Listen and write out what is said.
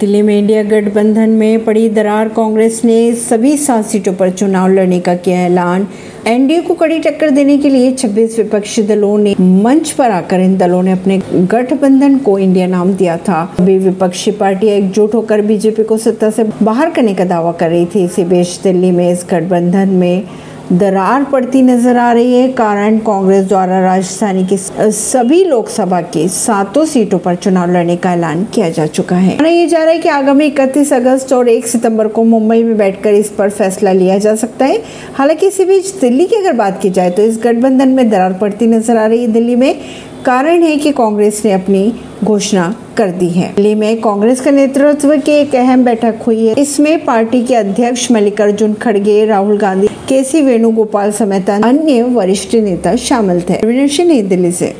दिल्ली में इंडिया गठबंधन में पड़ी दरार कांग्रेस ने सभी सात सीटों पर चुनाव लड़ने का किया ऐलान। एनडीए को कड़ी टक्कर देने के लिए 26 विपक्षी दलों ने मंच पर आकर इन दलों ने अपने गठबंधन को इंडिया नाम दिया था। अभी विपक्षी पार्टियाँ एकजुट होकर बीजेपी को सत्ता से बाहर करने का दावा कर रही थी। इसी बीच दिल्ली में इस गठबंधन में दरार पड़ती नज़र आ रही है। कारण कांग्रेस द्वारा राजस्थानी की सभी लोकसभा की सातों सीटों पर चुनाव लड़ने का ऐलान किया जा चुका है। माना यह जा रहा है कि आगामी इकतीस अगस्त और एक सितंबर को मुंबई में बैठकर इस पर फैसला लिया जा सकता है। हालाँकि इसी बीच दिल्ली की अगर बात की जाए तो इस गठबंधन में दरार पड़ती नज़र आ रही है दिल्ली में। कारण है कि कांग्रेस ने अपनी घोषणा कर दी है। दिल्ली में कांग्रेस के नेतृत्व की एक अहम बैठक हुई है। इसमें पार्टी के अध्यक्ष मल्लिकार्जुन खड़गे, राहुल गांधी के सी वेणुगोपाल समेत अन्य वरिष्ठ नेता शामिल थे। नई दिल्ली से।